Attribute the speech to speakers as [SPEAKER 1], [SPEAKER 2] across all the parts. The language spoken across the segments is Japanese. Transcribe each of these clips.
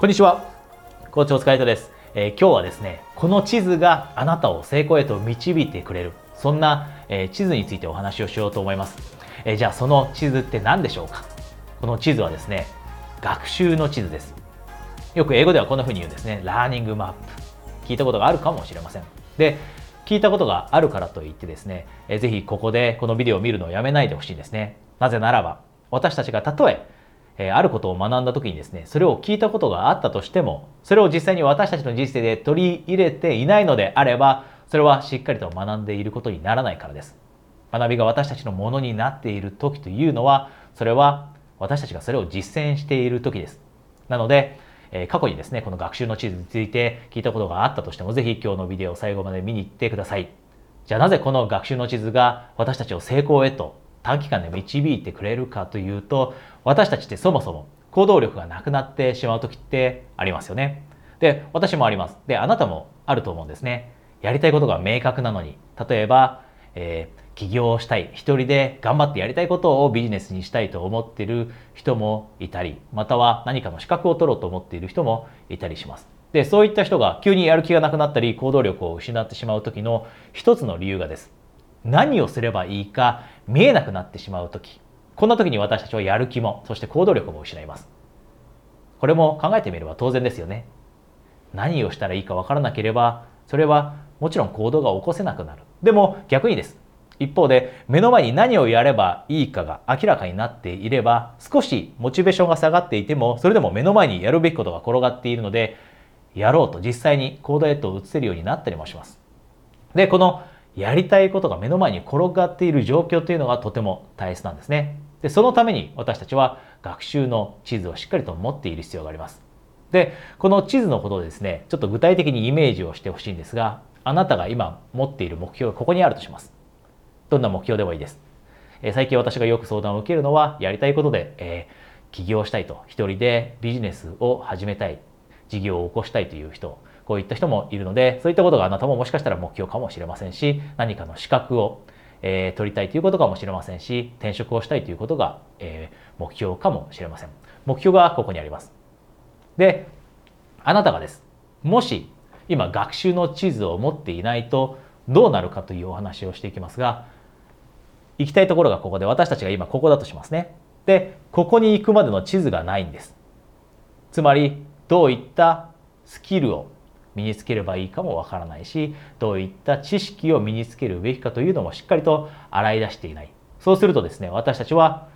[SPEAKER 1] こんにちは。校長塚井戸です、えー、今日はですねこの地図があなたを成功へと導いてくれる。そんな、えー、地図についてお話をしようと思います、えー、じゃあその地図って何でしょうか？この地図はですね学習の地図です。よく英語ではこんな風に言うんですね。 learning map。聞いたことがあるかもしれません。で聞いたことがあるからといってですね、えー、ぜひここでこのビデオを見るのをやめないでほしいんですね。なぜならば私たちがたとええあることを学んだ時にですねそれを聞いたことがあったとしてもそれを実際に私たちの人生で取り入れていないのであればそれはしっかりと学んでいることにならないからです。学びが私たちのものになっている時というのはそれは私たちがそれを実践している時です。なので、え過去にですねこの学習の地図について聞いたことがあったとしてもぜひ今日のビデオを最後まで見に行ってください。じゃあなぜこの学習の地図が私たちを成功へと短期間で導いてくれるかというと私たちってそもそも行動力がなくなってしまう時ってありますよね。で、私もあります。で、あなたもあると思うんですね。やりたいことが明確なのに、例えば、えー、起業したい、一人で頑張ってやりたいことをビジネスにしたいと思っている人もいたり、または何かの資格を取ろうと思っている人もいたりします。で、そういった人が急にやる気がなくなったり、行動力を失ってしまう時の一つの理由がです。何をすればいいか見えなくなってしまう時こんな時に私たちはやる気もそして行動力も失います。これも考えてみれば当然ですよね。何をしたらいいか分からなければそれはもちろん行動が起こせなくなる。でも逆にです。一方で目の前に何をやればいいかが明らかになっていれば少しモチベーションが下がっていてもそれでも目の前にやるべきことが転がっているのでやろうと実際に行動へと移せるようになったりもします。でこのやりたいことが目の前に転がっている状況というのがとても大切なんですね。で、そのために私たちは学習の地図をしっかりと持っている必要があります。で、この地図のことでですね、ちょっと具体的にイメージをしてほしいんですが、あなたが今持っている目標がここにあるとします。どんな目標でもいいです。え最近私がよく相談を受けるのは、やりたいことで、えー、起業したいと、一人でビジネスを始めたい、事業を起こしたいという人、こういった人もいるので、そういったことがあなたももしかしたら目標かもしれませんし、何かの資格を、えー、取りたいということかもしれませんし、転職をしたいということが、えー、目標かもしれません。目標がここにあります。で、あなたがです。もし今学習の地図を持っていないとどうなるかというお話をしていきますが、行きたいところがここで私たちが今ここだとしますね。で、ここに行くまでの地図がないんです。つまり、どういったスキルを身につければいいかもわからないしどういった知識を身につけるべきかというのもしっかりと洗い出していない。そうするとですね私たちは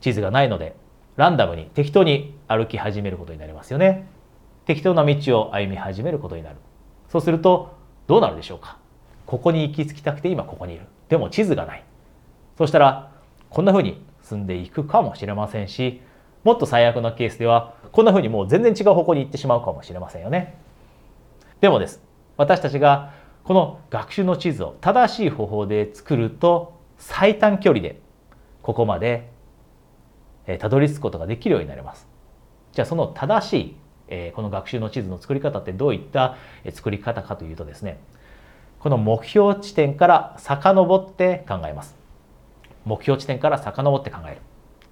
[SPEAKER 1] 地図がないのでランダムに適当に歩き始めることになりますよね。適当な道を歩み始めることになる。そうするとどうなるでしょうか。ここに行き着きたくて今ここにいる。でも地図がない。そしたらこんな風に進んでいくかもしれませんしもっと最悪なケースではこんな風にもう全然違う方向に行ってしまうかもしれませんよね。でもです。私たちがこの学習の地図を正しい方法で作ると最短距離でここまでたどり着くことができるようになります。じゃあその正しいえこの学習の地図の作り方ってどういった作り方かというとですねこの目標地点から遡って考えます目標地点から遡って考える、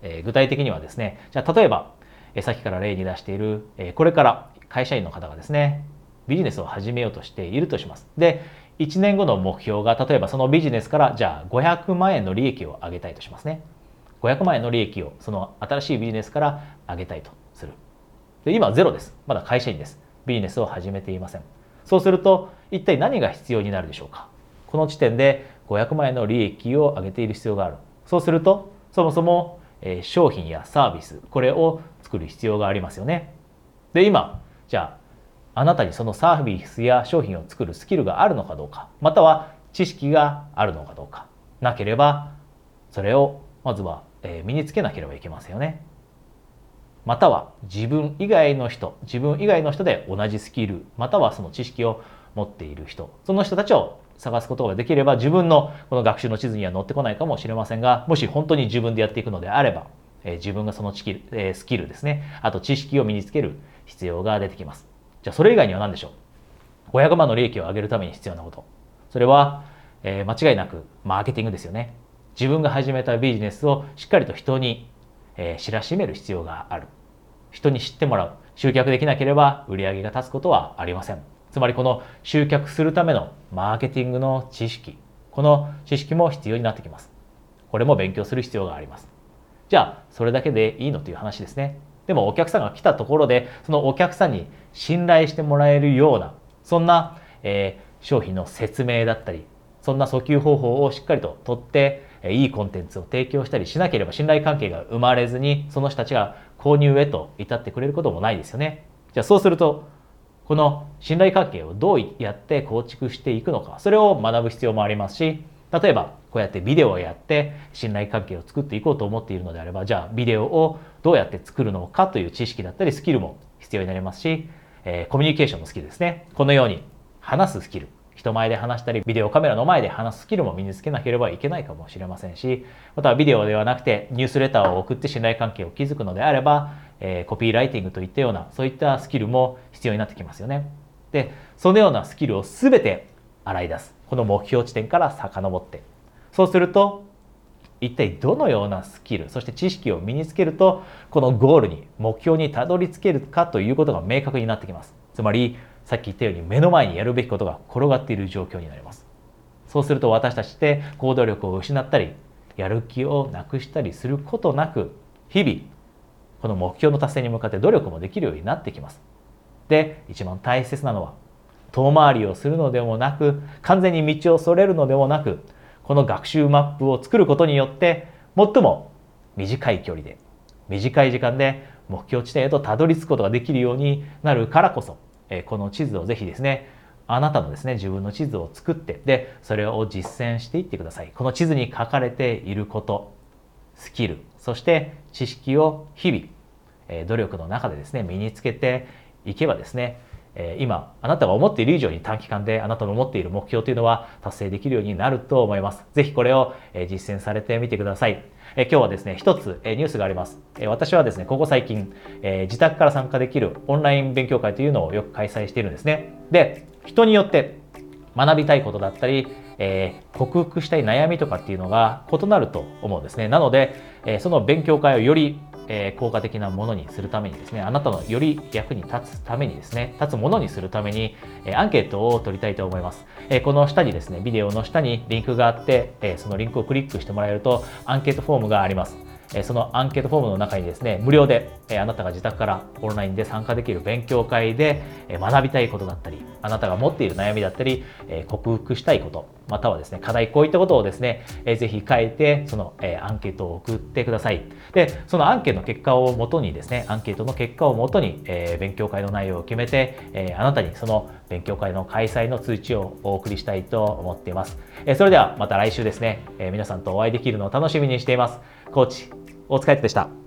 [SPEAKER 1] え具体的にはですねじゃあ例えば、えさっきから例に出している、えこれから会社員の方がですねビジネスを始めようとしているとします。で、1年後の目標が、例えばそのビジネスからじゃあ500万円の利益を上げたいとしますね。500万円の利益をその新しいビジネスから上げたいとする。で、今ゼロです。まだ会社員です。ビジネスを始めていません。そうすると、一体何が必要になるでしょうかこの時点で500万円の利益を上げている必要がある。そうすると、そもそも、商品やサービス、これを作る必要がありますよね。で、今、じゃああなたにそのサービスや商品を作るスキルがあるのかどうかまたは知識があるのかどうかなければそれをまずは身につけなければいけませんよね。または自分以外の人自分以外の人で同じスキルまたはその知識を持っている人その人たちを探すことができれば自分のこの学習の地図には載ってこないかもしれませんがもし本当に自分でやっていくのであれば自分がそのスキルですね。あと知識を身につける必要が出てきます。じゃあそれ以外には何でしょう ?500 万の利益を上げるために必要なこと。それは、えー、間違いなくマーケティングですよね。自分が始めたビジネスをしっかりと人に、えー、知らしめる必要がある。人に知ってもらう。集客できなければ売り上げが立つことはありません。つまりこの集客するためのマーケティングの知識、この知識も必要になってきます。これも勉強する必要があります。じゃあ、それだけでいいのという話ですね。でもお客さんが来たところで、そのお客さんに信頼してもらえるような、そんな、えー、商品の説明だったり、そんな訴求方法をしっかりと取って、いいコンテンツを提供したりしなければ信頼関係が生まれずに、その人たちが購入へと至ってくれることもないですよね。じゃあそうすると、この信頼関係をどうやって構築していくのか、それを学ぶ必要もありますし、例えばこうやってビデオをやって信頼関係を作っていこうと思っているのであれば、じゃあビデオをどうやって作るのかという知識だったりスキルも必要になりますし、えー、コミュニケーションのスキルですね。このように話すスキル。人前で話したり、ビデオカメラの前で話すスキルも身につけなければいけないかもしれませんし、またはビデオではなくてニュースレターを送って信頼関係を築くのであれば、えー、コピーライティングといったような、そういったスキルも必要になってきますよね。で、そのようなスキルを全て洗い出す。この目標地点から遡って。そうすると、一体どのようなスキルそして知識を身につけるとこのゴールに目標にたどり着けるかということが明確になってきます。つまりさっき言ったように目の前にやるべきことが転がっている状況になります。そうすると私たちって行動力を失ったりやる気をなくしたりすることなく日々この目標の達成に向かって努力もできるようになってきます。で一番大切なのは遠回りをするのでもなく完全に道をそれるのでもなくこの学習マップを作ることによって最も短い距離で短い時間で目標地点へとたどり着くことができるようになるからこそこの地図をぜひですねあなたのですね自分の地図を作ってでそれを実践していってください。この地図に書かれていることスキルそして知識を日々努力の中でですね身につけていけばですねえ今あなたが思っている以上に短期間であなたの思っている目標というのは達成できるようになると思います。ぜひこれを、え実践されてみてください。え今日はですね、一つ、えニュースがあります。え私はですね、ここ最近、え自宅から参加できるオンライン勉強会というのをよく開催しているんですね。で、人によって学びたいことだったり、えー、克服したい悩みとかっていうのが異なると思うんですね。なので、えー、その勉強会をよりえ効果的なものにするためにですね、あなたのより役に立つためにですね、立つものにするために、えアンケートを取りたいと思います。えこの下にですね、ビデオの下にリンクがあって、えそのリンクをクリックしてもらえると、アンケートフォームがあります。そのアンケートフォームの中にですね、無料であなたが自宅からオンラインで参加できる勉強会で学びたいことだったり、あなたが持っている悩みだったり、克服したいこと、またはですね、課題、こういったことをですね、ぜひ書いて、そのアンケートを送ってください。で、そのアンケートの結果をもとにですね、アンケートの結果をもとに、勉強会の内容を決めて、あなたにその勉強会の開催の通知をお送りしたいと思っています。それではまた来週ですね、皆さんとお会いできるのを楽しみにしています。コーチ、お疲れでした。